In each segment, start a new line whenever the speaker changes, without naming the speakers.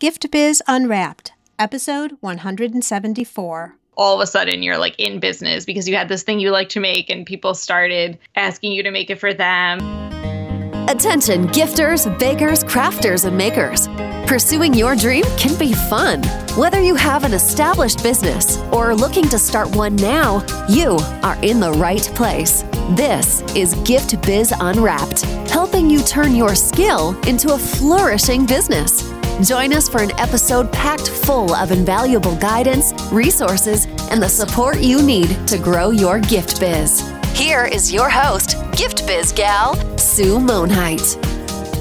Gift Biz Unwrapped, episode 174.
All of a sudden, you're like in business because you had this thing you like to make, and people started asking you to make it for them.
Attention, gifters, bakers, crafters, and makers. Pursuing your dream can be fun. Whether you have an established business or are looking to start one now, you are in the right place. This is Gift Biz Unwrapped, helping you turn your skill into a flourishing business. Join us for an episode packed full of invaluable guidance, resources, and the support you need to grow your gift biz. Here is your host, Gift Biz Gal, Sue Monheit.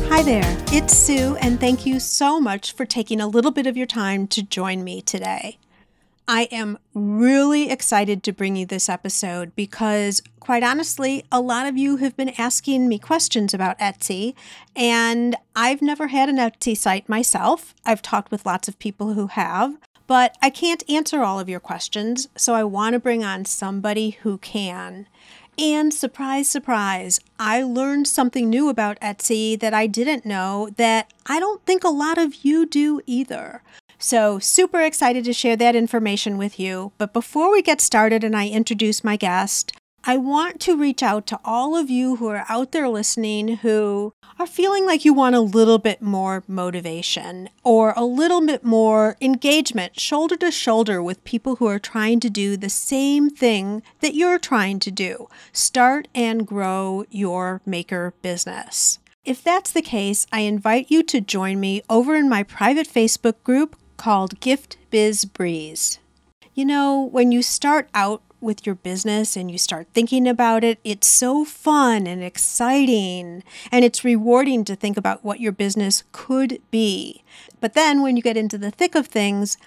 Hi there, it's Sue, and thank you so much for taking a little bit of your time to join me today. I am really excited to bring you this episode because, quite honestly, a lot of you have been asking me questions about Etsy, and I've never had an Etsy site myself. I've talked with lots of people who have, but I can't answer all of your questions, so I want to bring on somebody who can. And surprise, surprise, I learned something new about Etsy that I didn't know that I don't think a lot of you do either. So, super excited to share that information with you. But before we get started and I introduce my guest, I want to reach out to all of you who are out there listening who are feeling like you want a little bit more motivation or a little bit more engagement, shoulder to shoulder with people who are trying to do the same thing that you're trying to do start and grow your maker business. If that's the case, I invite you to join me over in my private Facebook group called Gift Biz Breeze. You know, when you start out with your business and you start thinking about it, it's so fun and exciting and it's rewarding to think about what your business could be. But then when you get into the thick of things,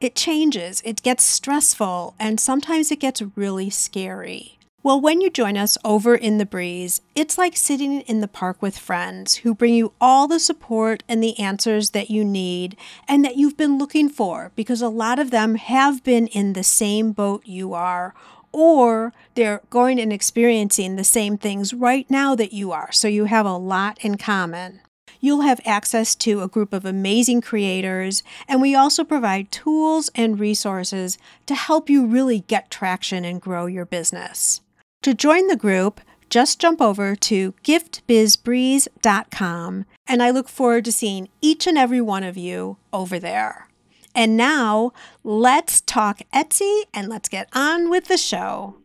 it changes, it gets stressful, and sometimes it gets really scary. Well, when you join us over in the breeze, it's like sitting in the park with friends who bring you all the support and the answers that you need and that you've been looking for because a lot of them have been in the same boat you are or they're going and experiencing the same things right now that you are. So you have a lot in common. You'll have access to a group of amazing creators, and we also provide tools and resources to help you really get traction and grow your business. To join the group, just jump over to giftbizbreeze.com, and I look forward to seeing each and every one of you over there. And now, let's talk Etsy and let's get on with the show.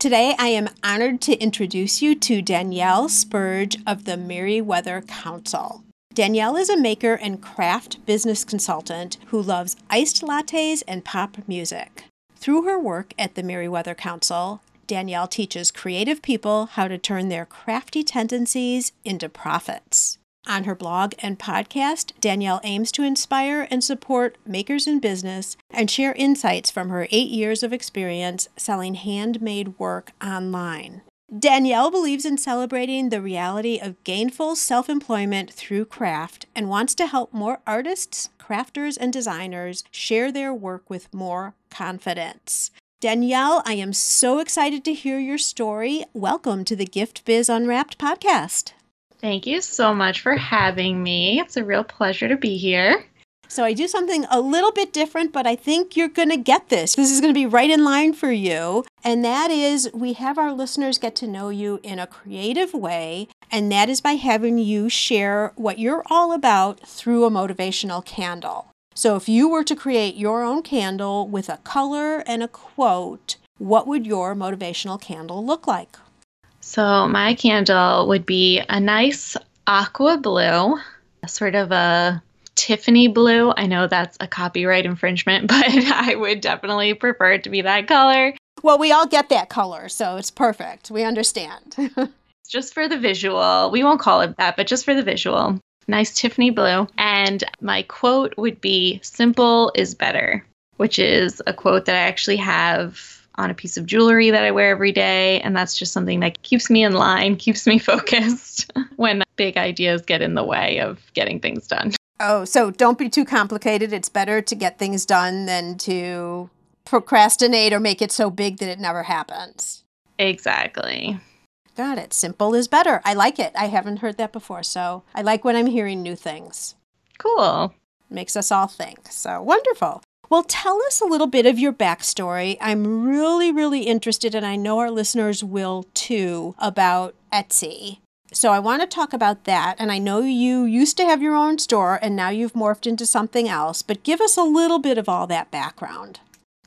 Today, I am honored to introduce you to Danielle Spurge of the Merriweather Council. Danielle is a maker and craft business consultant who loves iced lattes and pop music. Through her work at the Merriweather Council, Danielle teaches creative people how to turn their crafty tendencies into profits. On her blog and podcast, Danielle aims to inspire and support makers in business and share insights from her eight years of experience selling handmade work online. Danielle believes in celebrating the reality of gainful self employment through craft and wants to help more artists, crafters, and designers share their work with more confidence. Danielle, I am so excited to hear your story. Welcome to the Gift Biz Unwrapped podcast.
Thank you so much for having me. It's a real pleasure to be here.
So, I do something a little bit different, but I think you're going to get this. This is going to be right in line for you. And that is, we have our listeners get to know you in a creative way. And that is by having you share what you're all about through a motivational candle. So if you were to create your own candle with a color and a quote, what would your motivational candle look like?
So my candle would be a nice aqua blue, sort of a Tiffany blue. I know that's a copyright infringement, but I would definitely prefer it to be that color.
Well, we all get that color, so it's perfect. We understand.
just for the visual. We won't call it that, but just for the visual nice Tiffany blue. And my quote would be simple is better, which is a quote that I actually have on a piece of jewelry that I wear every day. And that's just something that keeps me in line, keeps me focused when big ideas get in the way of getting things done.
Oh, so don't be too complicated. It's better to get things done than to procrastinate or make it so big that it never happens.
Exactly.
Got it. Simple is better. I like it. I haven't heard that before, so I like when I'm hearing new things.
Cool.
makes us all think. So wonderful. Well, tell us a little bit of your backstory. I'm really, really interested, and I know our listeners will too, about Etsy. So I want to talk about that. And I know you used to have your own store and now you've morphed into something else, but give us a little bit of all that background.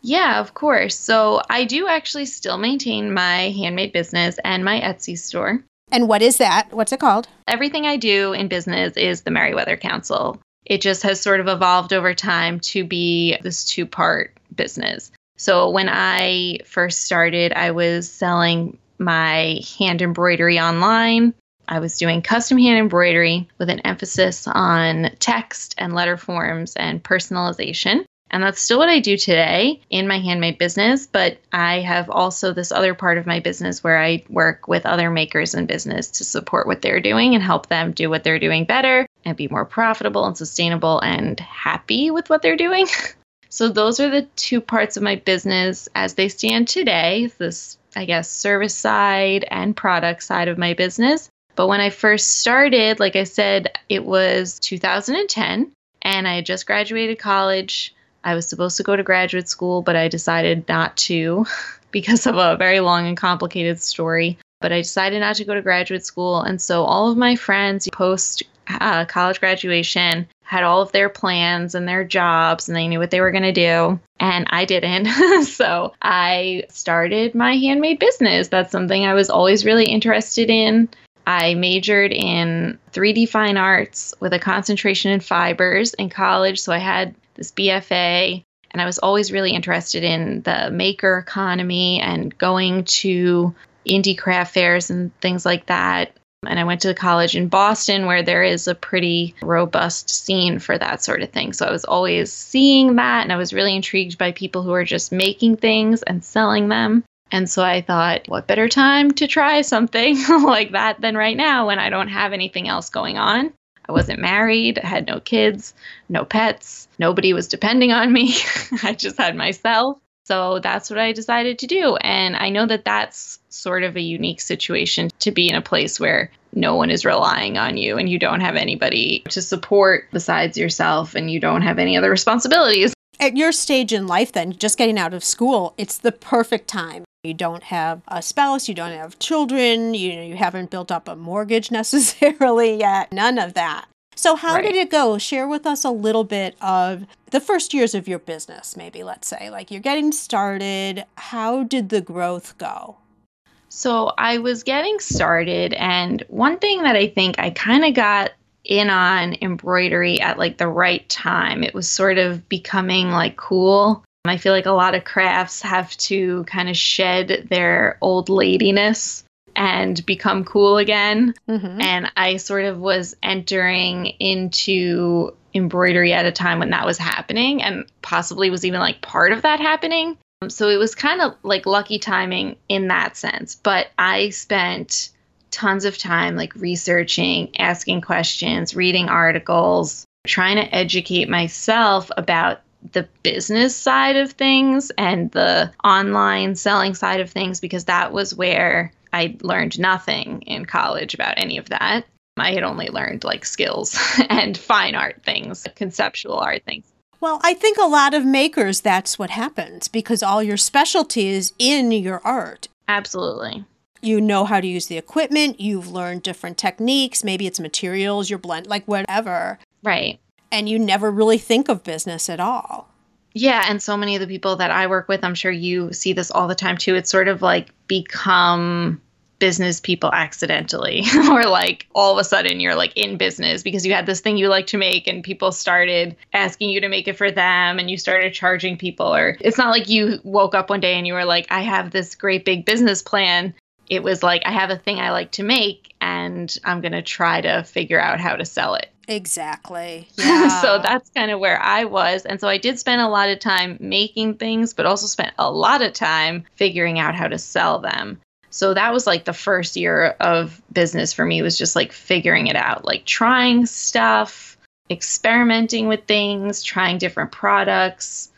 Yeah, of course. So I do actually still maintain my handmade business and my Etsy store.
And what is that? What's it called?
Everything I do in business is the Merriweather Council. It just has sort of evolved over time to be this two part business. So when I first started, I was selling my hand embroidery online. I was doing custom hand embroidery with an emphasis on text and letter forms and personalization. And that's still what I do today in my handmade business. But I have also this other part of my business where I work with other makers in business to support what they're doing and help them do what they're doing better and be more profitable and sustainable and happy with what they're doing. so, those are the two parts of my business as they stand today this, I guess, service side and product side of my business. But when I first started, like I said, it was 2010 and I had just graduated college. I was supposed to go to graduate school, but I decided not to because of a very long and complicated story. But I decided not to go to graduate school. And so all of my friends post uh, college graduation had all of their plans and their jobs and they knew what they were going to do. And I didn't. so I started my handmade business. That's something I was always really interested in. I majored in 3D fine arts with a concentration in fibers in college. So I had this BFA. And I was always really interested in the maker economy and going to indie craft fairs and things like that. And I went to college in Boston where there is a pretty robust scene for that sort of thing. So I was always seeing that and I was really intrigued by people who are just making things and selling them. And so I thought, what better time to try something like that than right now when I don't have anything else going on? I wasn't married, I had no kids, no pets, nobody was depending on me. I just had myself. So that's what I decided to do. And I know that that's sort of a unique situation to be in a place where no one is relying on you and you don't have anybody to support besides yourself and you don't have any other responsibilities.
At your stage in life, then, just getting out of school, it's the perfect time. You don't have a spouse, you don't have children, you know, you haven't built up a mortgage necessarily yet, none of that. So, how right. did it go? Share with us a little bit of the first years of your business, maybe, let's say. Like you're getting started. How did the growth go?
So, I was getting started, and one thing that I think I kind of got in on embroidery at like the right time, it was sort of becoming like cool. I feel like a lot of crafts have to kind of shed their old ladiness and become cool again. Mm-hmm. And I sort of was entering into embroidery at a time when that was happening and possibly was even like part of that happening. So it was kind of like lucky timing in that sense. But I spent tons of time like researching, asking questions, reading articles, trying to educate myself about the business side of things and the online selling side of things because that was where I learned nothing in college about any of that. I had only learned like skills and fine art things, conceptual art things.
Well, I think a lot of makers, that's what happens because all your specialty is in your art.
Absolutely.
You know how to use the equipment, you've learned different techniques, maybe it's materials, you're blend, like whatever.
Right
and you never really think of business at all.
Yeah, and so many of the people that I work with, I'm sure you see this all the time too. It's sort of like become business people accidentally or like all of a sudden you're like in business because you had this thing you like to make and people started asking you to make it for them and you started charging people or it's not like you woke up one day and you were like I have this great big business plan it was like I have a thing I like to make and I'm going to try to figure out how to sell it
Exactly.
Yeah. so that's kind of where I was. And so I did spend a lot of time making things, but also spent a lot of time figuring out how to sell them. So that was like the first year of business for me was just like figuring it out, like trying stuff, experimenting with things, trying different products.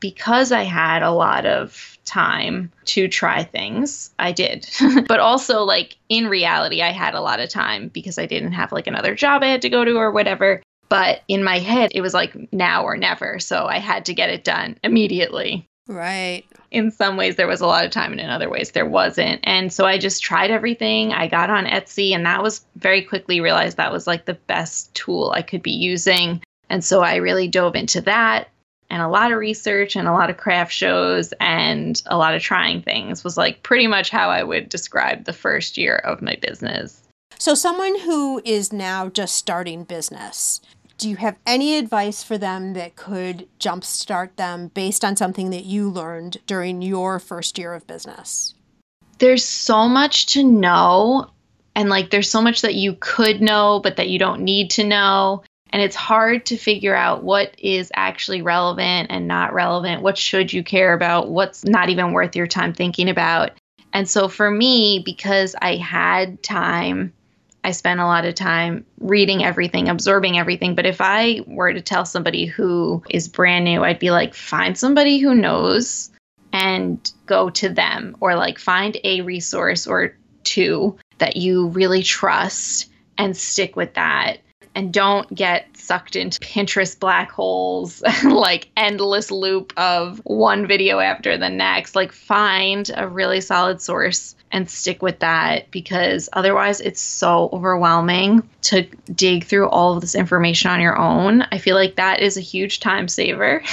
Because I had a lot of time to try things. I did. but also, like, in reality, I had a lot of time because I didn't have like another job I had to go to or whatever. But in my head, it was like now or never. So I had to get it done immediately.
Right.
In some ways, there was a lot of time, and in other ways, there wasn't. And so I just tried everything. I got on Etsy, and that was very quickly realized that was like the best tool I could be using. And so I really dove into that and a lot of research and a lot of craft shows and a lot of trying things was like pretty much how I would describe the first year of my business.
So, someone who is now just starting business, do you have any advice for them that could jumpstart them based on something that you learned during your first year of business?
There's so much to know. And like, there's so much that you could know, but that you don't need to know. And it's hard to figure out what is actually relevant and not relevant. What should you care about? What's not even worth your time thinking about? And so for me, because I had time, I spent a lot of time reading everything, absorbing everything. But if I were to tell somebody who is brand new, I'd be like, find somebody who knows and go to them, or like find a resource or two that you really trust and stick with that and don't get sucked into Pinterest black holes, like endless loop of one video after the next. Like find a really solid source and stick with that because otherwise it's so overwhelming to dig through all of this information on your own. I feel like that is a huge time saver.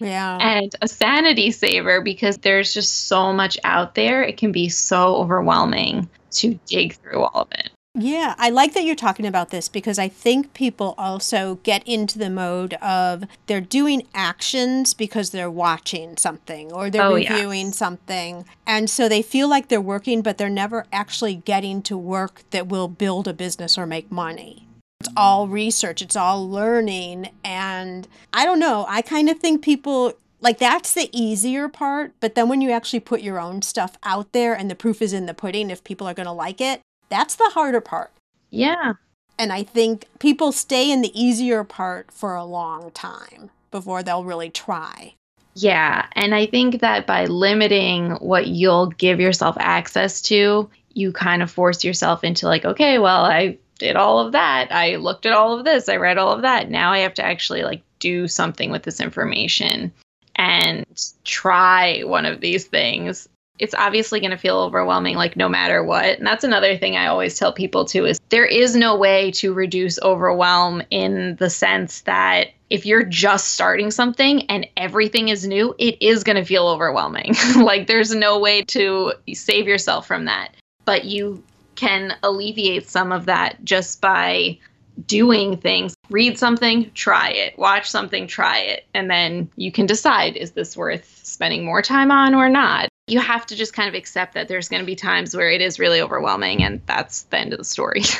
Yeah.
And a sanity saver because there's just so much out there. It can be so overwhelming to dig through all of it.
Yeah, I like that you're talking about this because I think people also get into the mode of they're doing actions because they're watching something or they're
Oh,
reviewing something. And so they feel like they're working, but they're never actually getting to work that will build a business or make money. It's all research, it's all learning. And I don't know, I kind of think people like that's the easier part. But then when you actually put your own stuff out there and the proof is in the pudding, if people are going to like it, that's the harder part.
Yeah.
And I think people stay in the easier part for a long time before they'll really try.
Yeah. And I think that by limiting what you'll give yourself access to, you kind of force yourself into like, okay, well, I did all of that. I looked at all of this. I read all of that. Now I have to actually like do something with this information and try one of these things. It's obviously going to feel overwhelming like no matter what. And that's another thing I always tell people too is there is no way to reduce overwhelm in the sense that if you're just starting something and everything is new, it is going to feel overwhelming. like there's no way to save yourself from that. But you can alleviate some of that just by doing things. Read something, try it. Watch something, try it. And then you can decide is this worth spending more time on or not? You have to just kind of accept that there's going to be times where it is really overwhelming, and that's the end of the story.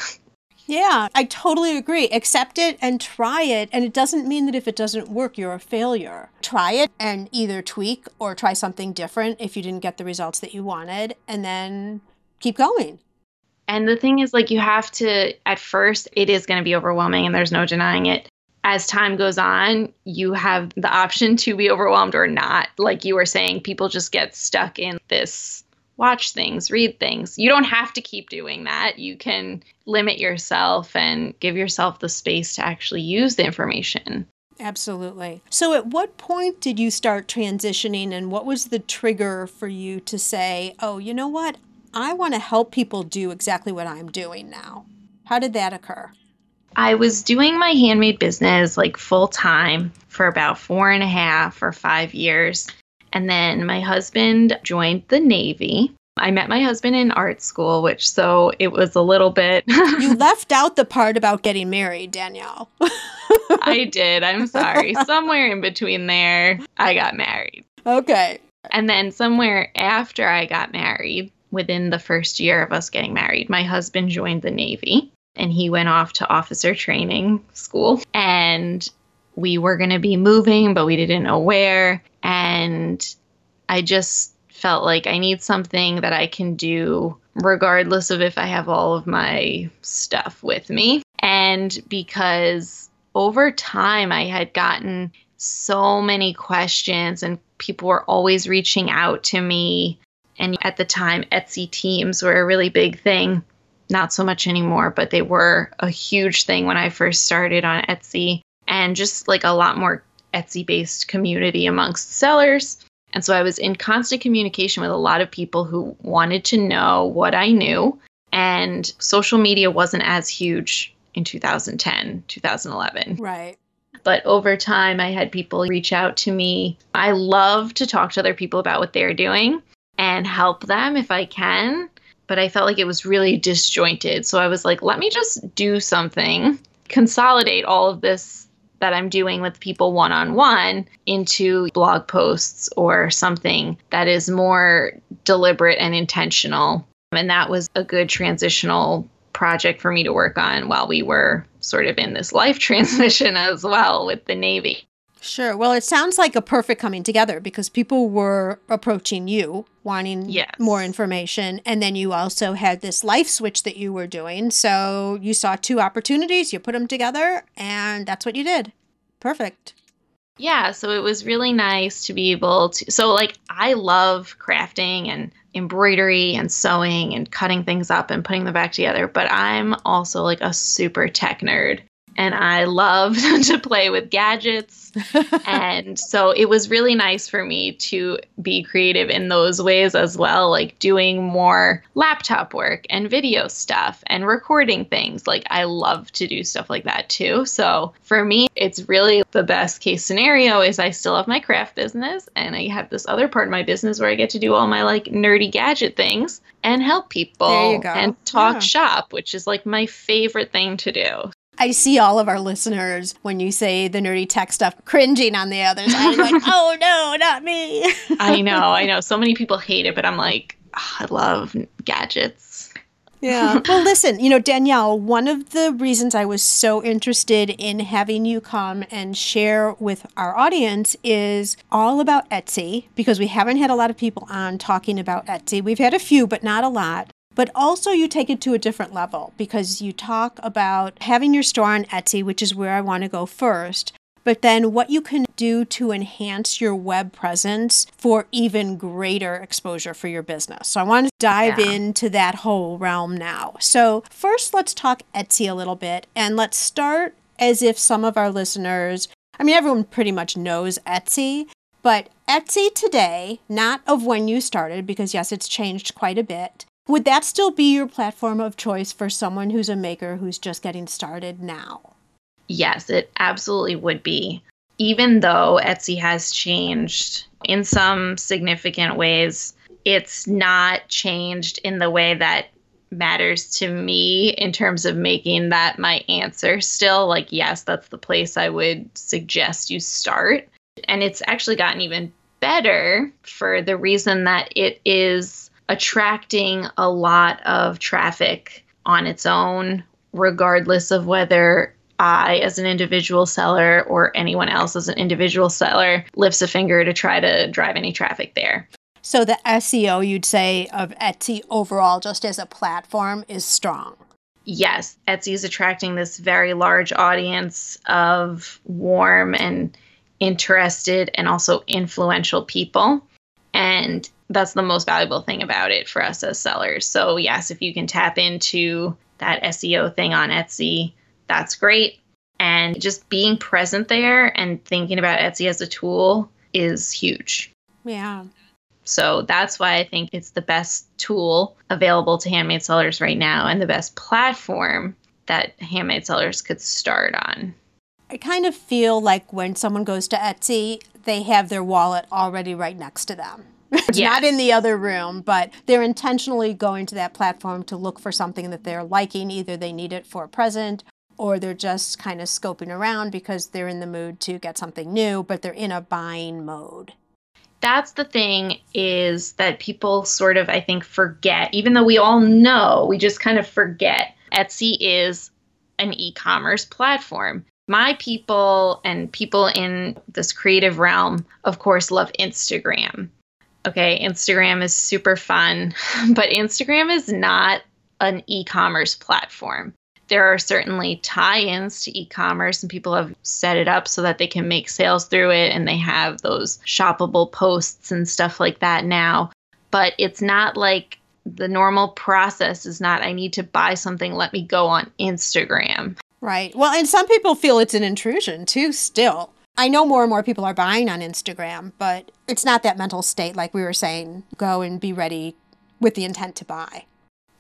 Yeah, I totally agree. Accept it and try it. And it doesn't mean that if it doesn't work, you're a failure. Try it and either tweak or try something different if you didn't get the results that you wanted, and then keep going.
And the thing is, like, you have to, at first, it is going to be overwhelming and there's no denying it. As time goes on, you have the option to be overwhelmed or not. Like you were saying, people just get stuck in this watch things, read things. You don't have to keep doing that. You can limit yourself and give yourself the space to actually use the information.
Absolutely. So, at what point did you start transitioning, and what was the trigger for you to say, oh, you know what? I want to help people do exactly what I'm doing now? How did that occur?
I was doing my handmade business like full time for about four and a half or five years. And then my husband joined the Navy. I met my husband in art school, which so it was a little bit.
You left out the part about getting married, Danielle.
I did. I'm sorry. Somewhere in between there, I got married.
okay.
And then somewhere after I got married, within the first year of us getting married, my husband joined the Navy and he went off to officer training school. And we were going to be moving, but we didn't know where. And I just felt like I need something that I can do regardless of if I have all of my stuff with me. And because over time I had gotten so many questions and people were always reaching out to me. And at the time, Etsy teams were a really big thing. Not so much anymore, but they were a huge thing when I first started on Etsy and just like a lot more Etsy based community amongst sellers. And so I was in constant communication with a lot of people who wanted to know what I knew. And social media wasn't as huge in 2010, 2011.
Right.
But over time, I had people reach out to me. I love to talk to other people about what they're doing and help them if I can. But I felt like it was really disjointed. So I was like, let me just do something, consolidate all of this that I'm doing with people one on one into blog posts or something that is more deliberate and intentional. And that was a good transitional project for me to work on while we were sort of in this life transition as well with the Navy.
Sure. Well, it sounds like a perfect coming together because people were approaching you wanting
yes.
more information. And then you also had this life switch that you were doing. So you saw two opportunities, you put them together, and that's what you did. Perfect.
Yeah. So it was really nice to be able to. So, like, I love crafting and embroidery and sewing and cutting things up and putting them back together, but I'm also like a super tech nerd and I love to play with gadgets. and so it was really nice for me to be creative in those ways as well, like doing more laptop work and video stuff and recording things. Like I love to do stuff like that too. So for me, it's really the best case scenario is I still have my craft business and I have this other part of my business where I get to do all my like nerdy gadget things and help people and talk yeah. shop, which is like my favorite thing to do.
I see all of our listeners when you say the nerdy tech stuff cringing on the other side, like, oh no, not me.
I know, I know. So many people hate it, but I'm like, oh, I love gadgets.
Yeah. well, listen, you know, Danielle, one of the reasons I was so interested in having you come and share with our audience is all about Etsy because we haven't had a lot of people on talking about Etsy. We've had a few, but not a lot. But also, you take it to a different level because you talk about having your store on Etsy, which is where I want to go first, but then what you can do to enhance your web presence for even greater exposure for your business. So I want to dive yeah. into that whole realm now. So, first, let's talk Etsy a little bit and let's start as if some of our listeners, I mean, everyone pretty much knows Etsy. But Etsy today, not of when you started, because yes, it's changed quite a bit, would that still be your platform of choice for someone who's a maker who's just getting started now?
Yes, it absolutely would be. Even though Etsy has changed in some significant ways, it's not changed in the way that matters to me in terms of making that my answer still like yes that's the place i would suggest you start and it's actually gotten even better for the reason that it is attracting a lot of traffic on its own, regardless of whether I, as an individual seller, or anyone else as an individual seller, lifts a finger to try to drive any traffic there.
So, the SEO you'd say of Etsy overall, just as a platform, is strong.
Yes, Etsy is attracting this very large audience of warm and interested and also influential people. And that's the most valuable thing about it for us as sellers. So, yes, if you can tap into that SEO thing on Etsy, that's great. And just being present there and thinking about Etsy as a tool is huge.
Yeah.
So that's why I think it's the best tool available to handmade sellers right now and the best platform that handmade sellers could start on.
I kind of feel like when someone goes to Etsy, they have their wallet already right next to them. It's yeah. not in the other room, but they're intentionally going to that platform to look for something that they're liking. Either they need it for a present or they're just kind of scoping around because they're in the mood to get something new, but they're in a buying mode.
That's the thing is that people sort of, I think, forget, even though we all know, we just kind of forget. Etsy is an e commerce platform. My people and people in this creative realm, of course, love Instagram okay, Instagram is super fun, but Instagram is not an e commerce platform. There are certainly tie ins to e commerce, and people have set it up so that they can make sales through it, and they have those shoppable posts and stuff like that now. But it's not like the normal process is not, I need to buy something, let me go on Instagram.
Right. Well, and some people feel it's an intrusion too, still. I know more and more people are buying on Instagram, but it's not that mental state like we were saying. Go and be ready with the intent to buy.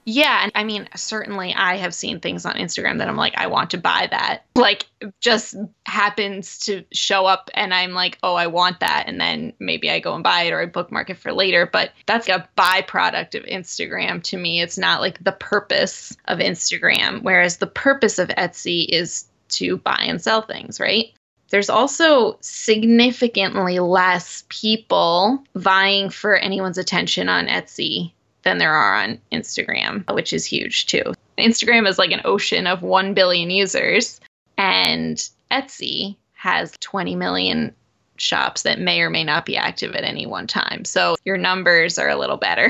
Yeah, and I mean, certainly I have seen things on Instagram that I'm like, I want to buy that. Like, just happens to show up, and I'm like, oh, I want that. And then maybe I go and buy it or I bookmark it for later. But that's a byproduct of Instagram to me. It's not like the purpose of Instagram, whereas the purpose of Etsy is to buy and sell things, right? There's also significantly less people vying for anyone's attention on Etsy than there are on Instagram, which is huge too. Instagram is like an ocean of 1 billion users, and Etsy has 20 million shops that may or may not be active at any one time. So your numbers are a little better.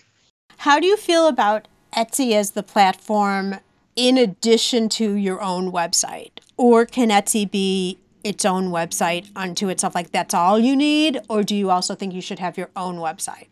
How do you feel about Etsy as the platform in addition to your own website? Or can Etsy be its own website unto itself? Like that's all you need? Or do you also think you should have your own website?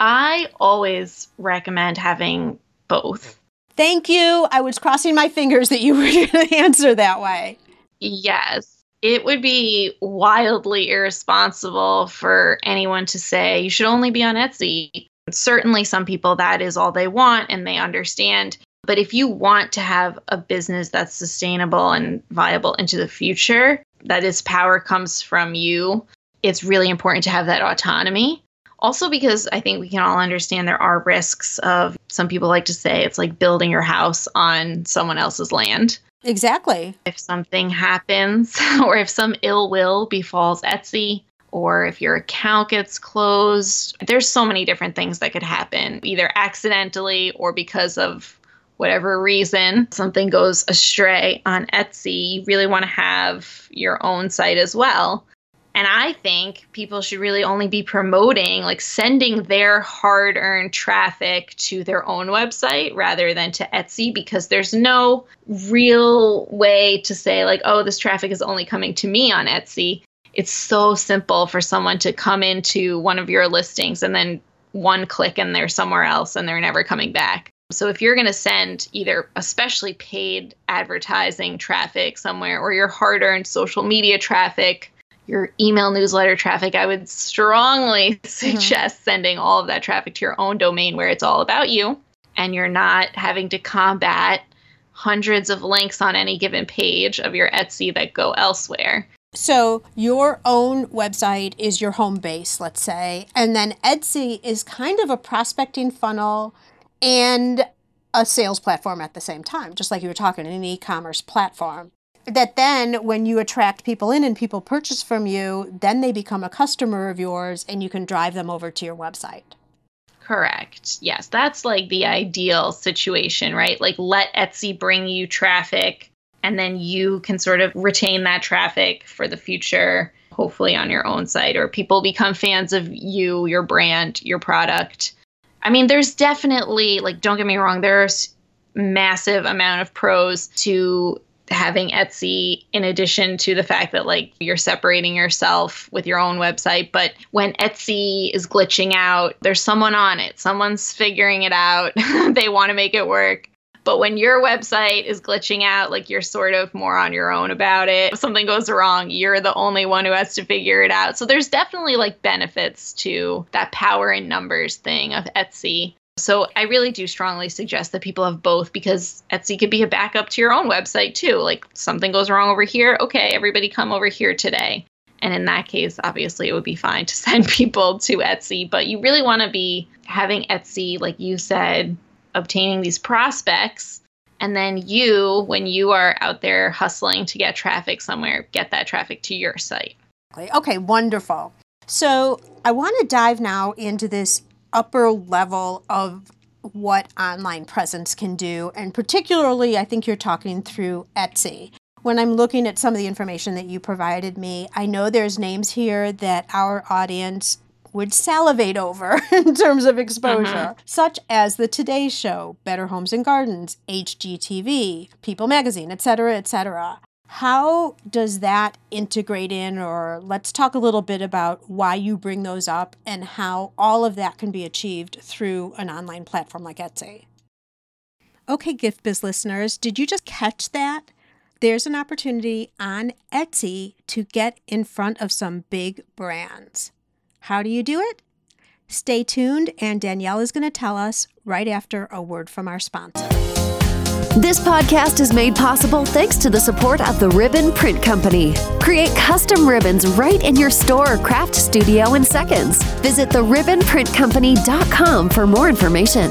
I always recommend having both.
Thank you. I was crossing my fingers that you were going to answer that way.
Yes. It would be wildly irresponsible for anyone to say you should only be on Etsy. Certainly, some people that is all they want and they understand. But if you want to have a business that's sustainable and viable into the future, that is power comes from you, it's really important to have that autonomy. Also, because I think we can all understand there are risks of some people like to say it's like building your house on someone else's land.
Exactly.
If something happens, or if some ill will befalls Etsy, or if your account gets closed, there's so many different things that could happen, either accidentally or because of whatever reason something goes astray on Etsy. You really want to have your own site as well. And I think people should really only be promoting, like sending their hard earned traffic to their own website rather than to Etsy because there's no real way to say, like, oh, this traffic is only coming to me on Etsy. It's so simple for someone to come into one of your listings and then one click and they're somewhere else and they're never coming back. So if you're going to send either especially paid advertising traffic somewhere or your hard earned social media traffic, your email newsletter traffic, I would strongly mm-hmm. suggest mm-hmm. sending all of that traffic to your own domain where it's all about you and you're not having to combat hundreds of links on any given page of your Etsy that go elsewhere.
So, your own website is your home base, let's say, and then Etsy is kind of a prospecting funnel and a sales platform at the same time, just like you were talking, an e commerce platform that then when you attract people in and people purchase from you, then they become a customer of yours and you can drive them over to your website.
Correct. Yes, that's like the ideal situation, right? Like let Etsy bring you traffic and then you can sort of retain that traffic for the future, hopefully on your own site, or people become fans of you, your brand, your product. I mean, there's definitely, like, don't get me wrong, there's massive amount of pros to having Etsy in addition to the fact that like you're separating yourself with your own website. But when Etsy is glitching out, there's someone on it, someone's figuring it out, they want to make it work. But when your website is glitching out, like you're sort of more on your own about it. If something goes wrong, you're the only one who has to figure it out. So there's definitely like benefits to that power in numbers thing of Etsy. So I really do strongly suggest that people have both because Etsy could be a backup to your own website too. Like something goes wrong over here, okay, everybody come over here today. And in that case, obviously it would be fine to send people to Etsy, but you really want to be having Etsy like you said, obtaining these prospects and then you when you are out there hustling to get traffic somewhere, get that traffic to your site.
Okay, wonderful. So, I want to dive now into this upper level of what online presence can do. And particularly, I think you're talking through Etsy. When I'm looking at some of the information that you provided me, I know there's names here that our audience would salivate over in terms of exposure, mm-hmm. such as the Today Show, Better Homes and Gardens, HGTV, People Magazine, etc., etc. How does that integrate in, or let's talk a little bit about why you bring those up and how all of that can be achieved through an online platform like Etsy? Okay, Gift Biz listeners, did you just catch that? There's an opportunity on Etsy to get in front of some big brands. How do you do it? Stay tuned, and Danielle is going to tell us right after a word from our sponsor.
This podcast is made possible thanks to the support of the Ribbon Print Company. Create custom ribbons right in your store or craft studio in seconds. Visit theribbonprintcompany.com for more information.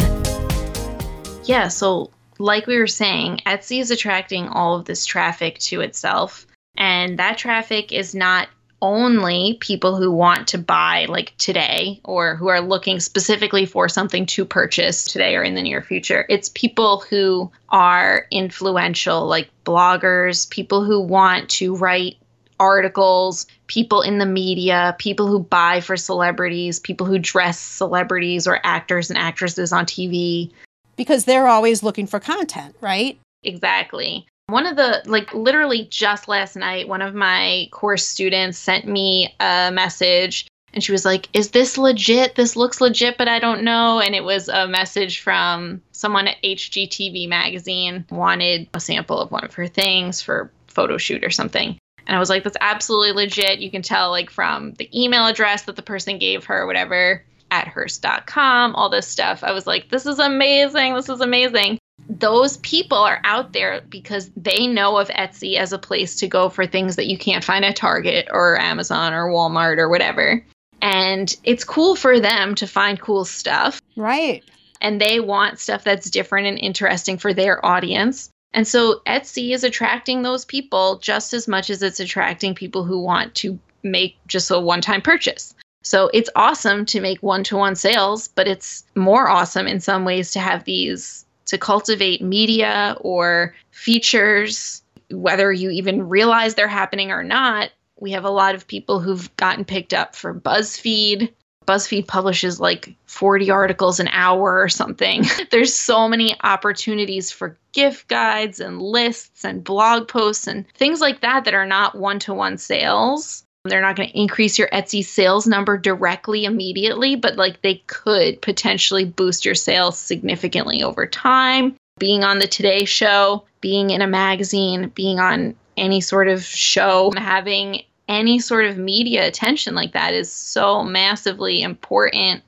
Yeah, so like we were saying, Etsy is attracting all of this traffic to itself. And that traffic is not only people who want to buy like today or who are looking specifically for something to purchase today or in the near future. It's people who are influential, like bloggers, people who want to write articles, people in the media, people who buy for celebrities, people who dress celebrities or actors and actresses on TV.
Because they're always looking for content, right?
Exactly. One of the, like, literally just last night, one of my course students sent me a message and she was like, Is this legit? This looks legit, but I don't know. And it was a message from someone at HGTV magazine, wanted a sample of one of her things for photo shoot or something. And I was like, That's absolutely legit. You can tell, like, from the email address that the person gave her, whatever, at hearst.com, all this stuff. I was like, This is amazing. This is amazing those people are out there because they know of Etsy as a place to go for things that you can't find at Target or Amazon or Walmart or whatever. And it's cool for them to find cool stuff.
Right.
And they want stuff that's different and interesting for their audience. And so Etsy is attracting those people just as much as it's attracting people who want to make just a one time purchase. So it's awesome to make one to one sales, but it's more awesome in some ways to have these to cultivate media or features, whether you even realize they're happening or not. We have a lot of people who've gotten picked up for BuzzFeed. BuzzFeed publishes like 40 articles an hour or something. There's so many opportunities for gift guides and lists and blog posts and things like that that are not one to one sales they're not going to increase your Etsy sales number directly immediately, but like they could potentially boost your sales significantly over time. Being on the Today Show, being in a magazine, being on any sort of show, having any sort of media attention like that is so massively important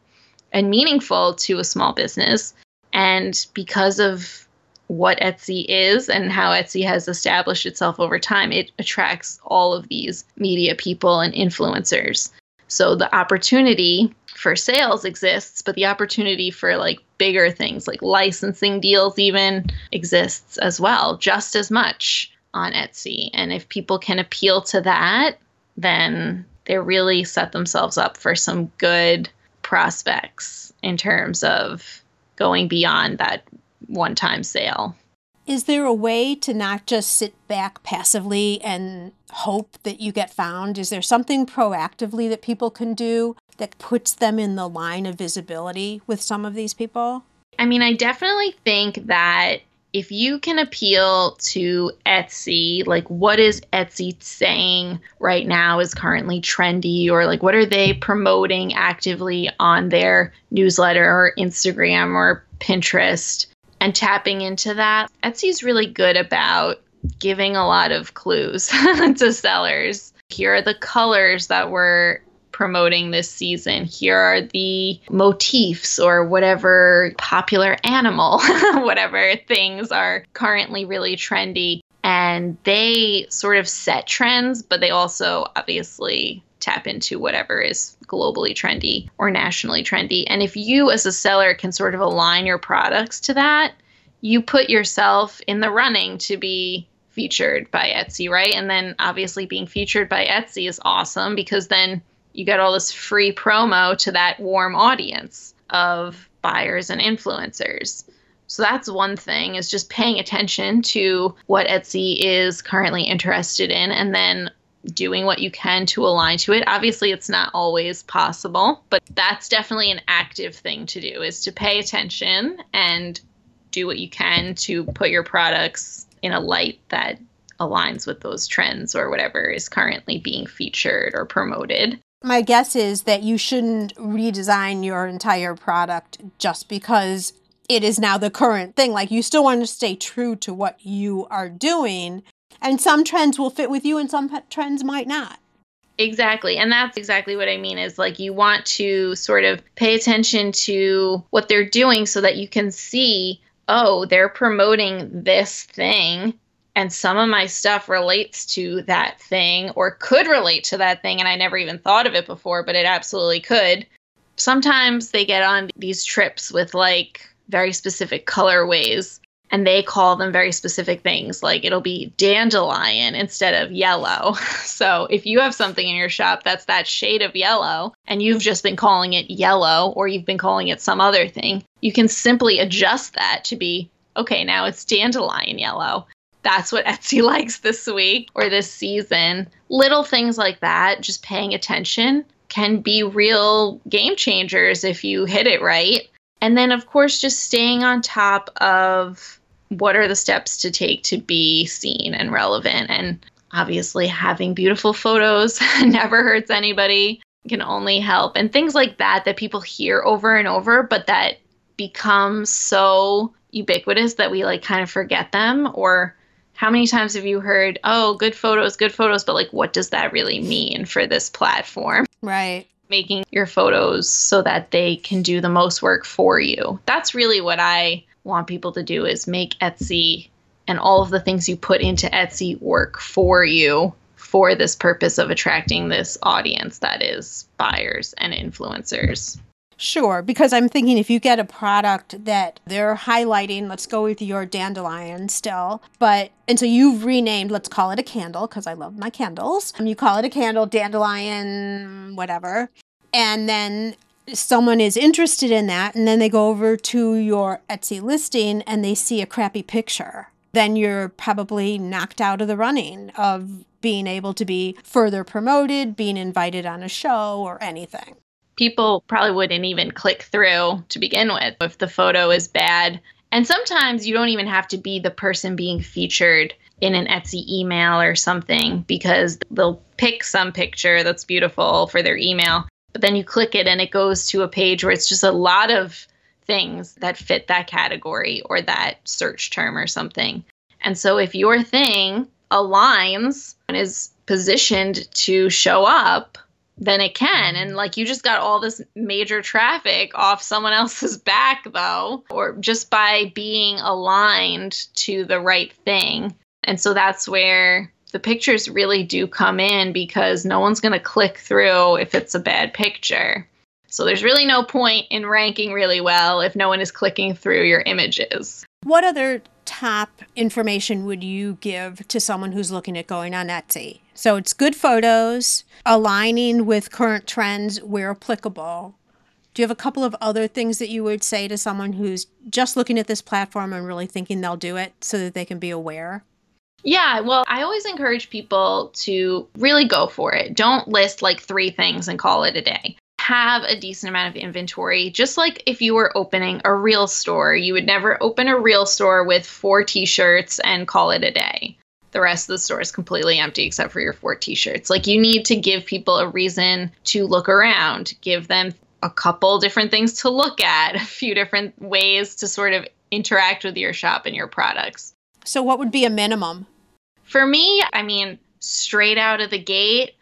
and meaningful to a small business. And because of what Etsy is and how Etsy has established itself over time, it attracts all of these media people and influencers. So the opportunity for sales exists, but the opportunity for like bigger things like licensing deals even exists as well, just as much on Etsy. And if people can appeal to that, then they really set themselves up for some good prospects in terms of going beyond that one time sale.
Is there a way to not just sit back passively and hope that you get found? Is there something proactively that people can do that puts them in the line of visibility with some of these people?
I mean, I definitely think that if you can appeal to Etsy, like what is Etsy saying right now is currently trendy, or like what are they promoting actively on their newsletter or Instagram or Pinterest? And tapping into that. Etsy's really good about giving a lot of clues to sellers. Here are the colors that we're promoting this season. Here are the motifs or whatever popular animal, whatever things are currently really trendy. And they sort of set trends, but they also obviously tap into whatever is globally trendy or nationally trendy. And if you, as a seller, can sort of align your products to that, you put yourself in the running to be featured by Etsy, right? And then obviously being featured by Etsy is awesome because then you get all this free promo to that warm audience of buyers and influencers. So that's one thing is just paying attention to what Etsy is currently interested in and then doing what you can to align to it. Obviously, it's not always possible, but that's definitely an active thing to do is to pay attention and do what you can to put your products in a light that aligns with those trends or whatever is currently being featured or promoted.
My guess is that you shouldn't redesign your entire product just because it is now the current thing. Like you still want to stay true to what you are doing. And some trends will fit with you and some trends might not.
Exactly. And that's exactly what I mean is like you want to sort of pay attention to what they're doing so that you can see, oh, they're promoting this thing and some of my stuff relates to that thing or could relate to that thing and I never even thought of it before, but it absolutely could. Sometimes they get on these trips with like very specific colorways and they call them very specific things like it'll be dandelion instead of yellow. So if you have something in your shop that's that shade of yellow and you've just been calling it yellow or you've been calling it some other thing, you can simply adjust that to be okay, now it's dandelion yellow. That's what Etsy likes this week or this season. Little things like that, just paying attention can be real game changers if you hit it right. And then, of course, just staying on top of what are the steps to take to be seen and relevant? And obviously having beautiful photos never hurts anybody. Can only help. And things like that that people hear over and over but that become so ubiquitous that we like kind of forget them. Or how many times have you heard oh good photos good photos but like what does that really mean for this platform?
Right.
Making your photos so that they can do the most work for you. That's really what i want people to do is make Etsy and all of the things you put into Etsy work for you for this purpose of attracting this audience that is buyers and influencers.
Sure, because I'm thinking if you get a product that they're highlighting, let's go with your dandelion still, but and so you've renamed, let's call it a candle because I love my candles. You call it a candle, dandelion, whatever, and then someone is interested in that and then they go over to your Etsy listing and they see a crappy picture, then you're probably knocked out of the running of being able to be further promoted, being invited on a show, or anything.
People probably wouldn't even click through to begin with if the photo is bad. And sometimes you don't even have to be the person being featured in an Etsy email or something because they'll pick some picture that's beautiful for their email but then you click it and it goes to a page where it's just a lot of things that fit that category or that search term or something. And so if your thing aligns and is positioned to show up, then it can. And like you just got all this major traffic off someone else's back, though, or just by being aligned to the right thing. And so that's where the pictures really do come in because no one's going to click through if it's a bad picture. So there's really no point in ranking really well if no one is clicking through your images.
What other top information would you give to someone who's looking at going on Etsy? So it's good photos, aligning with current trends where applicable. Do you have a couple of other things that you would say to someone who's just looking at this platform and really thinking they'll do it so that they can be aware?
Yeah, well, I always encourage people to really go for it. Don't list like three things and call it a day. Have a decent amount of inventory. Just like if you were opening a real store, you would never open a real store with four t shirts and call it a day. The rest of the store is completely empty except for your four t shirts. Like, you need to give people a reason to look around, give them a couple different things to look at, a few different ways to sort of interact with your shop and your products.
So, what would be a minimum?
For me, I mean, straight out of the gate,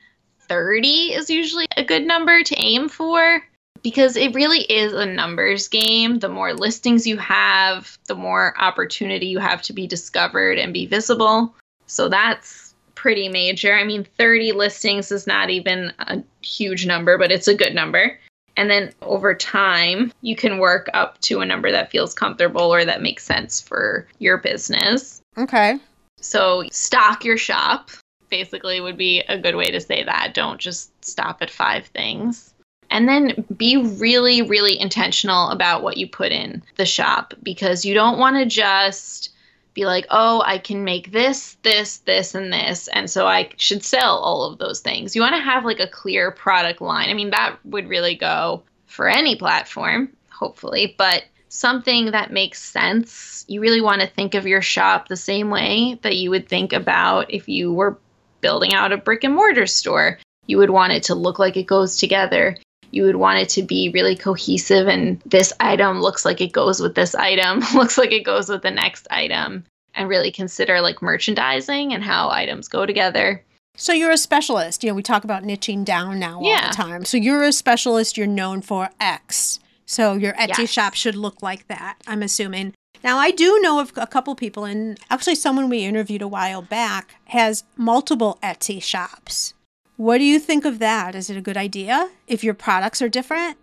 30 is usually a good number to aim for because it really is a numbers game. The more listings you have, the more opportunity you have to be discovered and be visible. So that's pretty major. I mean, 30 listings is not even a huge number, but it's a good number. And then over time, you can work up to a number that feels comfortable or that makes sense for your business.
Okay.
So stock your shop, basically, would be a good way to say that. Don't just stop at five things. And then be really, really intentional about what you put in the shop because you don't want to just be like, oh, I can make this, this, this, and this. And so I should sell all of those things. You want to have like a clear product line. I mean, that would really go for any platform, hopefully, but something that makes sense. You really want to think of your shop the same way that you would think about if you were building out a brick and mortar store. You would want it to look like it goes together. You would want it to be really cohesive, and this item looks like it goes with this item, looks like it goes with the next item, and really consider like merchandising and how items go together.
So you're a specialist. You know, we talk about niching down now all
Yeah.
the time. So you're a specialist. You're known for X. So your Etsy
Yes.
shop should look like that. I'm assuming. Now I do know of a couple people, and actually someone we interviewed a while back has multiple Etsy shops. What do you think of that? Is it a good idea if your products are different?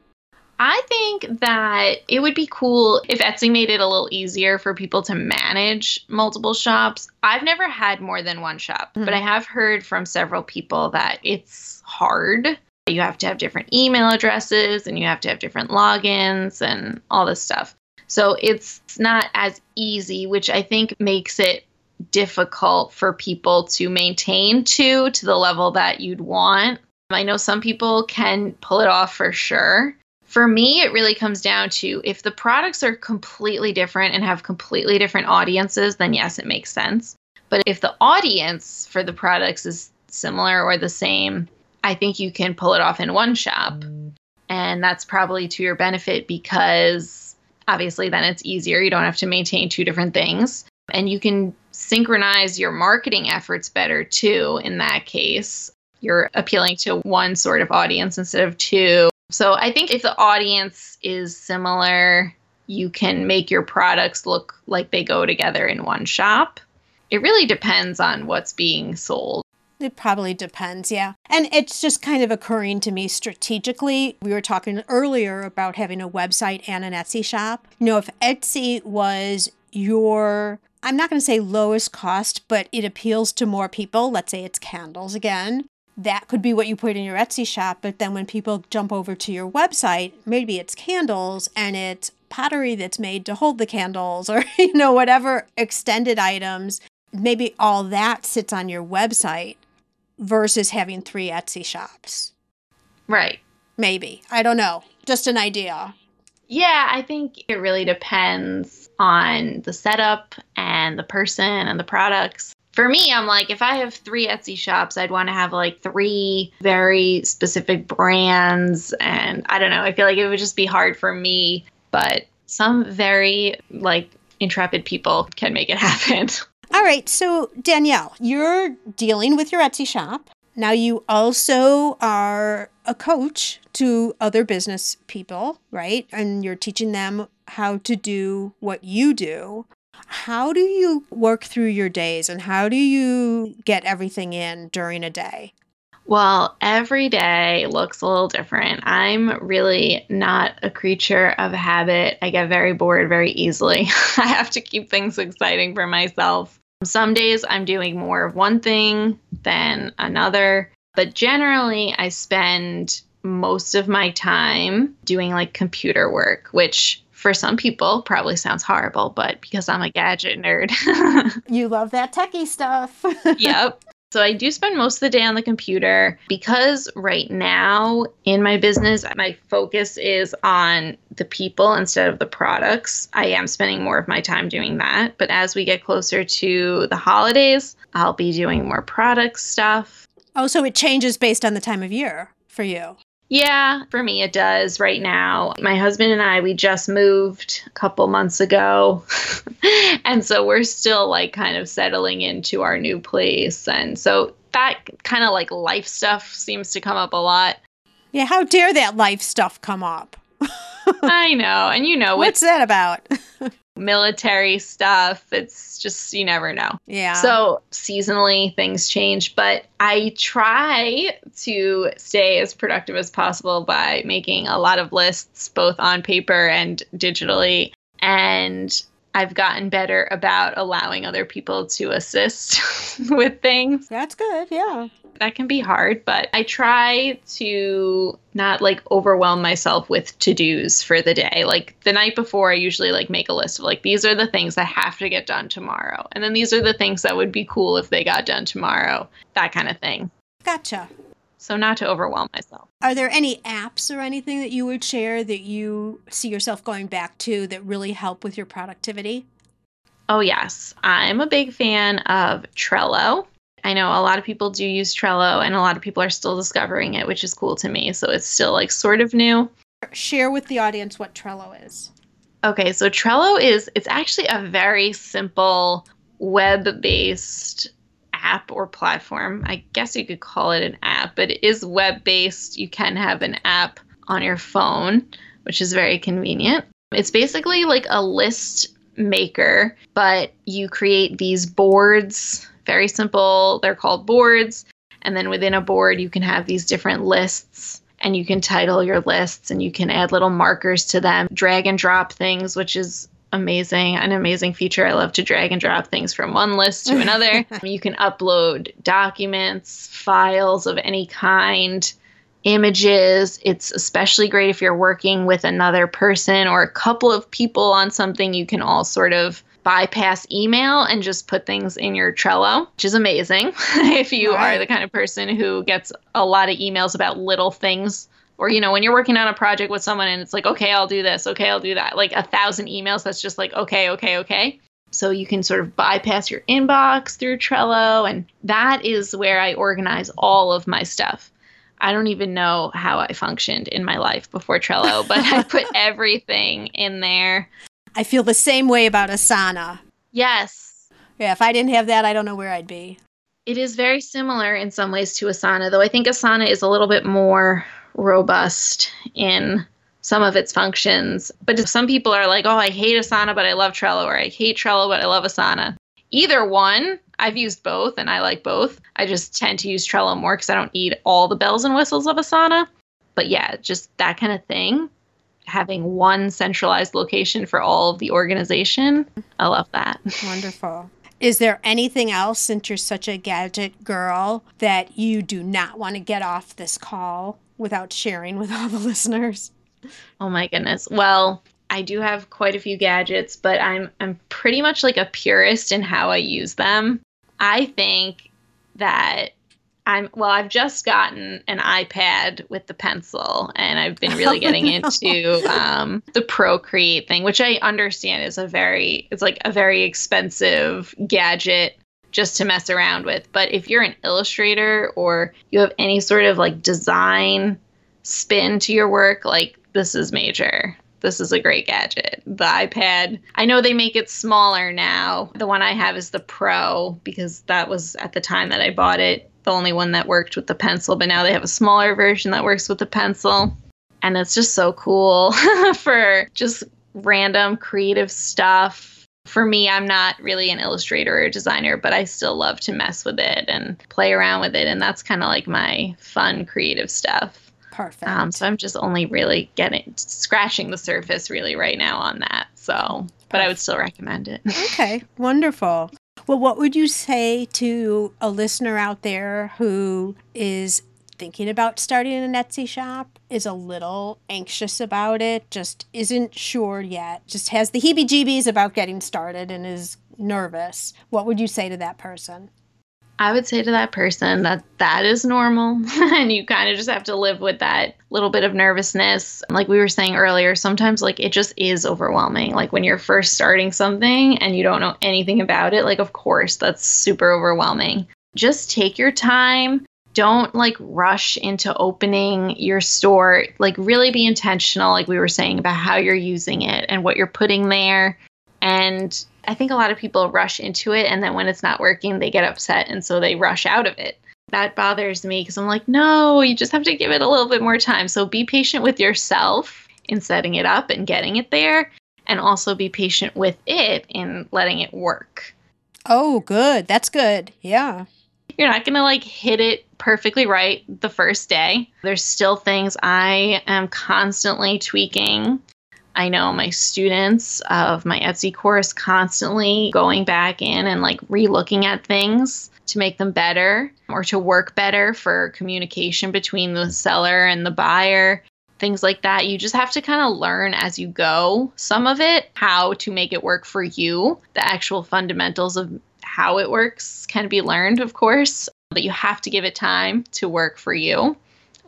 I think that it would be cool if Etsy made it a little easier for people to manage multiple shops. I've never had more than one shop,
Mhm.
but I have heard from several people that it's hard. You have to have different email addresses and you have to have different logins and all this stuff. So it's not as easy, which I think makes it difficult for people to maintain to to the level that you'd want. I know some people can pull it off for sure. For me, it really comes down to if the products are completely different and have completely different audiences, then yes, it makes sense. But if the audience for the products is similar or the same, I think you can pull it off in one shop. And that's probably to your benefit because obviously then it's easier. You don't have to maintain two different things. And you can synchronize your marketing efforts better too in that case. You're appealing to one sort of audience instead of two. So I think if the audience is similar, you can make your products look like they go together in one shop. It really depends on what's being sold.
It probably depends, yeah. And it's just kind of occurring to me strategically. We were talking earlier about having a website and an Etsy shop. You know, if Etsy was your, I'm not going to say lowest cost, but it appeals to more people, let's say it's candles again, that could be what you put in your Etsy shop. But then when people jump over to your website, maybe it's candles and it's pottery that's made to hold the candles or, you know, whatever extended items. Maybe all that sits on your website versus having three Etsy shops.
Right.
Maybe. I don't know. Just an idea.
Yeah, I think it really depends on the setup and the person and the products. For me, I'm like, if I have three Etsy shops, I'd want to have like three very specific brands. And I don't know, I feel like it would just be hard for me. But some very like intrepid people can make it happen.
All right. So, Danielle, you're dealing with your Etsy shop. Now, you also are a coach to other business people, right? And you're teaching them how to do what you do. How do you work through your days and how do you get everything in during a day?
Well, every day looks a little different. I'm really not a creature of habit. I get very bored very easily. I have to keep things exciting for myself. Some days I'm doing more of one thing than another, but generally I spend most of my time doing like computer work, which for some people probably sounds horrible, but because I'm a gadget nerd.
You love that techie stuff.
yep. So I do spend most of the day on the computer because right now in my business, my focus is on the people instead of the products. I am spending more of my time doing that. But as we get closer to the holidays, I'll be doing more product stuff.
oh, so it changes based on the time of year for you.
Yeah, for me it does right now. My husband and I, we just moved a couple months ago. and so we're still like kind of settling into our new place. And so that kind of like life stuff seems to come up a lot.
Yeah, how dare that life stuff come up?
I know. And you know,
What's that about?
military stuff, it's just, you never know.
yeah.
So seasonally things change, but I try to stay as productive as possible by making a lot of lists, both on paper and digitally. And I've gotten better about allowing other people to assist with things.
that's good. Yeah.
That can be hard, but I try to not like overwhelm myself with to-dos for the day. Like the night before I usually like make a list of like these are the things that have to get done tomorrow. And then these are the things that would be cool if they got done tomorrow. That kind of thing.
Gotcha.
So, not to overwhelm myself.
Are there any apps or anything that you would share that you see yourself going back to that really help with your productivity?
Oh, yes. I'm a big fan of Trello. I know a lot of people do use Trello and a lot of people are still discovering it, which is cool to me. So it's still like sort of new.
Share with the audience what Trello is.
Okay, so Trello is it's actually a very simple web-based app or platform. I guess you could call it an app, but it is web-based. You can have an app on your phone, which is very convenient. It's basically like a list maker, but you create these boards, very simple. They're called boards. And then within a board, you can have these different lists and you can title your lists and you can add little markers to them, drag and drop things, which is amazing, an amazing feature. I love to drag and drop things from one list to another. you can upload documents, files of any kind images. It's especially great if you're working with another person or a couple of people on something. You can all sort of bypass email and just put things in your Trello, which is amazing if you right. are the kind of person who gets a lot of emails about little things. Or, you know, when you're working on a project with someone and it's like, okay, I'll do this, okay, I'll do that. Like a thousand emails, that's just like, okay, okay, okay. So you can sort of bypass your inbox through Trello. And that is where I organize all of my stuff. I don't even know how I functioned in my life before Trello, but I put everything in there.
I feel the same way about Asana.
Yes.
Yeah, if I didn't have that, I don't know where I'd be.
It is very similar in some ways to Asana, though I think Asana is a little bit more robust in some of its functions. But some people are like, oh, I hate Asana, but I love Trello, or I hate Trello, but I love Asana. Either one I've used both and I like both. I just tend to use Trello more because I don't need all the bells and whistles of Asana. But yeah, just that kind of thing. Having one centralized location for all of the organization. I love that.
Wonderful. Is there anything else, since you're such a gadget girl, that you do not want to get off this call without sharing with all the listeners?
Oh my goodness. Well, I do have quite a few gadgets, but I'm I'm pretty much like a purist in how I use them. I think that I'm well, I've just gotten an iPad with the pencil, and I've been really getting oh, no. into um, the Procreate thing, which I understand is a very it's like a very expensive gadget just to mess around with. But if you're an illustrator or you have any sort of like design spin to your work, like this is major this is a great gadget. The iPad, I know they make it smaller now. The one I have is the Pro because that was at the time that I bought it the only one that worked with the pencil, but now they have a smaller version that works with the pencil. And it's just so cool for just random creative stuff. For me, I'm not really an illustrator or designer, but I still love to mess with it and play around with it. And that's kind of like my fun creative stuff.
Perfect.
Um, so I'm just only really getting scratching the surface really right now on that. So, Perfect. but I would still recommend it.
okay, wonderful. Well, what would you say to a listener out there who is thinking about starting an Etsy shop, is a little anxious about it, just isn't sure yet, just has the heebie jeebies about getting started and is nervous? What would you say to that person?
I would say to that person that that is normal and you kind of just have to live with that little bit of nervousness. Like we were saying earlier, sometimes like it just is overwhelming. Like when you're first starting something and you don't know anything about it, like of course that's super overwhelming. Just take your time. Don't like rush into opening your store. Like really be intentional like we were saying about how you're using it and what you're putting there and I think a lot of people rush into it and then when it's not working, they get upset and so they rush out of it. That bothers me because I'm like, no, you just have to give it a little bit more time. So be patient with yourself in setting it up and getting it there, and also be patient with it in letting it work.
Oh, good. That's good. Yeah.
You're not going to like hit it perfectly right the first day. There's still things I am constantly tweaking I know my students of my Etsy course constantly going back in and like re-looking at things to make them better or to work better for communication between the seller and the buyer things like that. You just have to kind of learn as you go some of it, how to make it work for you. The actual fundamentals of how it works can be learned, of course. but you have to give it time to work for you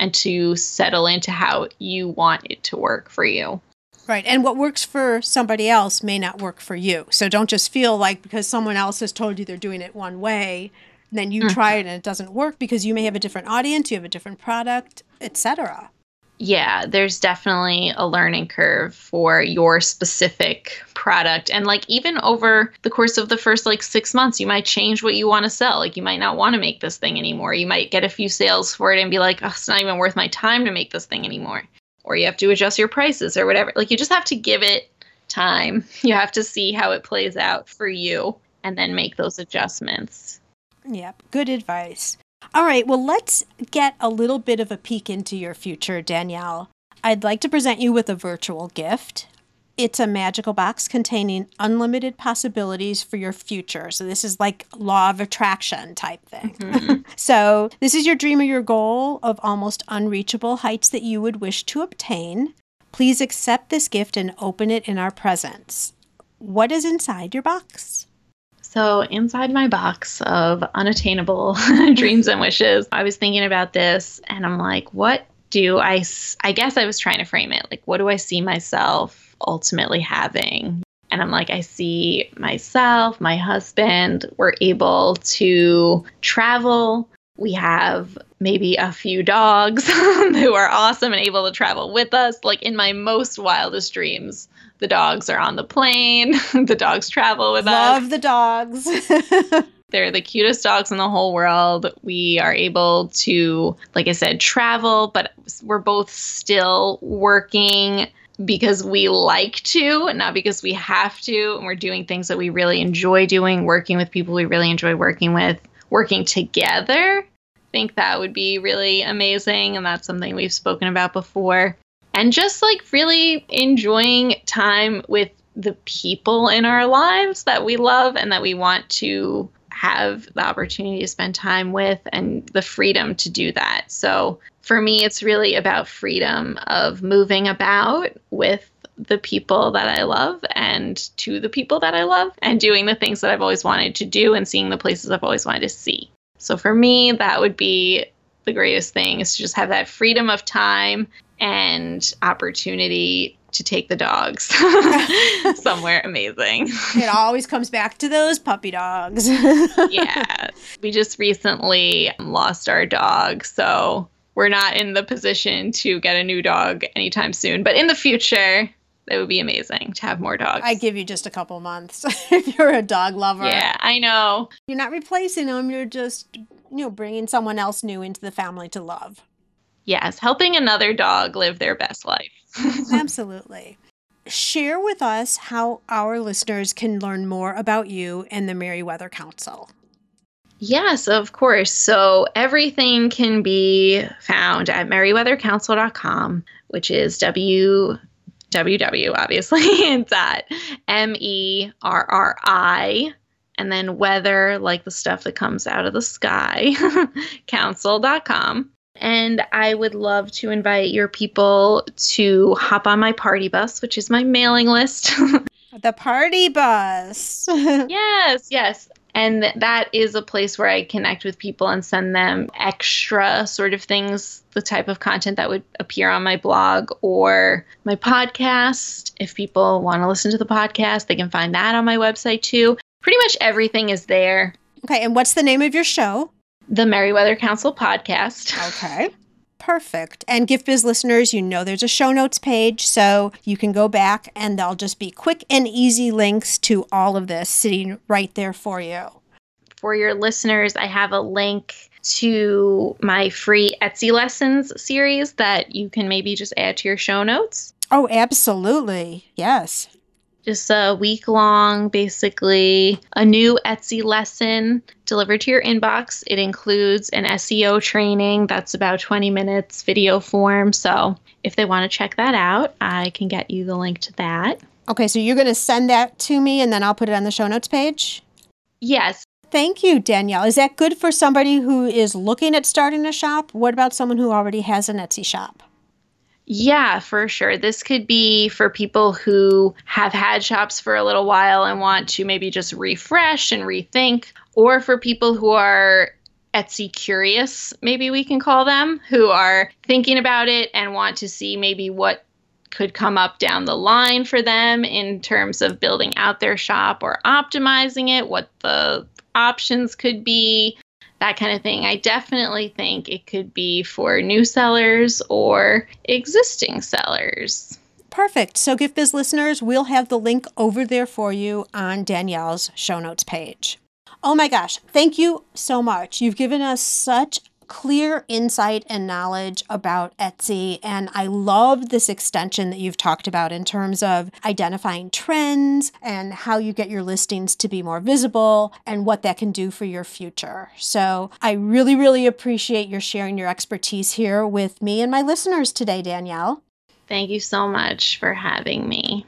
and to settle into how you want it to work for you.
Right. And what works for somebody else may not work for you. So don't just feel like because someone else has told you they're doing it one way, then you mm-hmm. try it and it doesn't work because you may have a different audience, you have a different product, etc.
Yeah, there's definitely a learning curve for your specific product. And like even over the course of the first like 6 months, you might change what you want to sell. Like you might not want to make this thing anymore. You might get a few sales for it and be like, oh, "It's not even worth my time to make this thing anymore." Or you have to adjust your prices or whatever. Like you just have to give it time. You have to see how it plays out for you and then make those adjustments.
Yep, good advice. All right, well, let's get a little bit of a peek into your future, Danielle. I'd like to present you with a virtual gift. It's a magical box containing unlimited possibilities for your future. So, this is like law of attraction type thing. Mm-hmm. so, this is your dream or your goal of almost unreachable heights that you would wish to obtain. Please accept this gift and open it in our presence. What is inside your box?
So, inside my box of unattainable dreams and wishes, I was thinking about this and I'm like, what do I, I guess I was trying to frame it. Like, what do I see myself ultimately having. And I'm like, I see myself, my husband, we're able to travel. We have maybe a few dogs who are awesome and able to travel with us. Like in my most wildest dreams, the dogs are on the plane, the dogs travel with
Love us. Love the dogs.
They're the cutest dogs in the whole world. We are able to, like I said, travel, but we're both still working because we like to, not because we have to. And we're doing things that we really enjoy doing, working with people we really enjoy working with, working together. I think that would be really amazing. And that's something we've spoken about before. And just like really enjoying time with the people in our lives that we love and that we want to have the opportunity to spend time with and the freedom to do that. So for me, it's really about freedom of moving about with the people that I love and to the people that I love and doing the things that I've always wanted to do and seeing the places I've always wanted to see. So for me, that would be the greatest thing is to just have that freedom of time and opportunity to take the dogs somewhere amazing.
It always comes back to those puppy dogs.
yeah. We just recently lost our dog. So we're not in the position to get a new dog anytime soon. But in the future, it would be amazing to have more dogs.
I give you just a couple months if you're a dog lover.
Yeah, I know.
You're not replacing them. You're just, you know, bringing someone else new into the family to love.
Yes, helping another dog live their best life.
Absolutely. Share with us how our listeners can learn more about you and the Merriweather Council.
Yes, of course. So everything can be found at merriweathercouncil.com, which is W www obviously it's at m e r r i and then weather like the stuff that comes out of the sky council.com and I would love to invite your people to hop on my party bus, which is my mailing list.
the party bus.
yes, yes. And that is a place where I connect with people and send them extra sort of things, the type of content that would appear on my blog or my podcast. If people want to listen to the podcast, they can find that on my website too. Pretty much everything is there.
Okay. And what's the name of your show?
the Merriweather Council podcast.
Okay. Perfect. And Gift Biz listeners, you know there's a show notes page, so you can go back and there'll just be quick and easy links to all of this sitting right there for you.
For your listeners, I have a link to my free Etsy lessons series that you can maybe just add to your show notes.
Oh, absolutely. Yes
just a week long, basically, a new Etsy lesson delivered to your inbox. It includes an SEO training that's about 20 minutes video form. So if they want to check that out, I can get you the link to that.
Okay, so you're going to send that to me and then I'll put it on the show notes page?
Yes.
Thank you, Danielle. Is that good for somebody who is looking at starting a shop? What about someone who already has an Etsy shop?
Yeah, for sure. This could be for people who have had shops for a little while and want to maybe just refresh and rethink, or for people who are Etsy curious, maybe we can call them, who are thinking about it and want to see maybe what could come up down the line for them in terms of building out their shop or optimizing it, what the options could be, that kind of thing. I definitely think it could be for new sellers or existing sellers.
Perfect. So, Gift Biz listeners, we'll have the link over there for you on Danielle's show notes page. Oh my gosh, thank you so much. You've given us such clear insight and knowledge about Etsy. And I love this extension that you've talked about in terms of identifying trends and how you get your listings to be more visible and what that can do for your future. So I really, really appreciate your sharing your expertise here with me and my listeners today, Danielle.
Thank you so much for having me.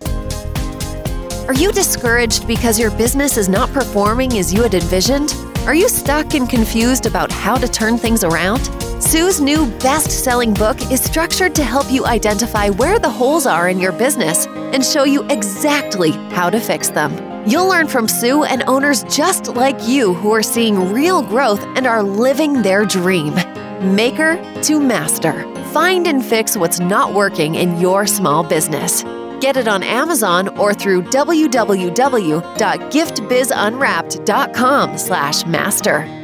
Are you discouraged because your business is not performing as you had envisioned? Are you stuck and confused about how to turn things around? Sue's new best selling book is structured to help you identify where the holes are in your business and show you exactly how to fix them. You'll learn from Sue and owners just like you who are seeing real growth and are living their dream. Maker to master. Find and fix what's not working in your small business. Get it on Amazon or through www.giftbizunwrapped.com slash master.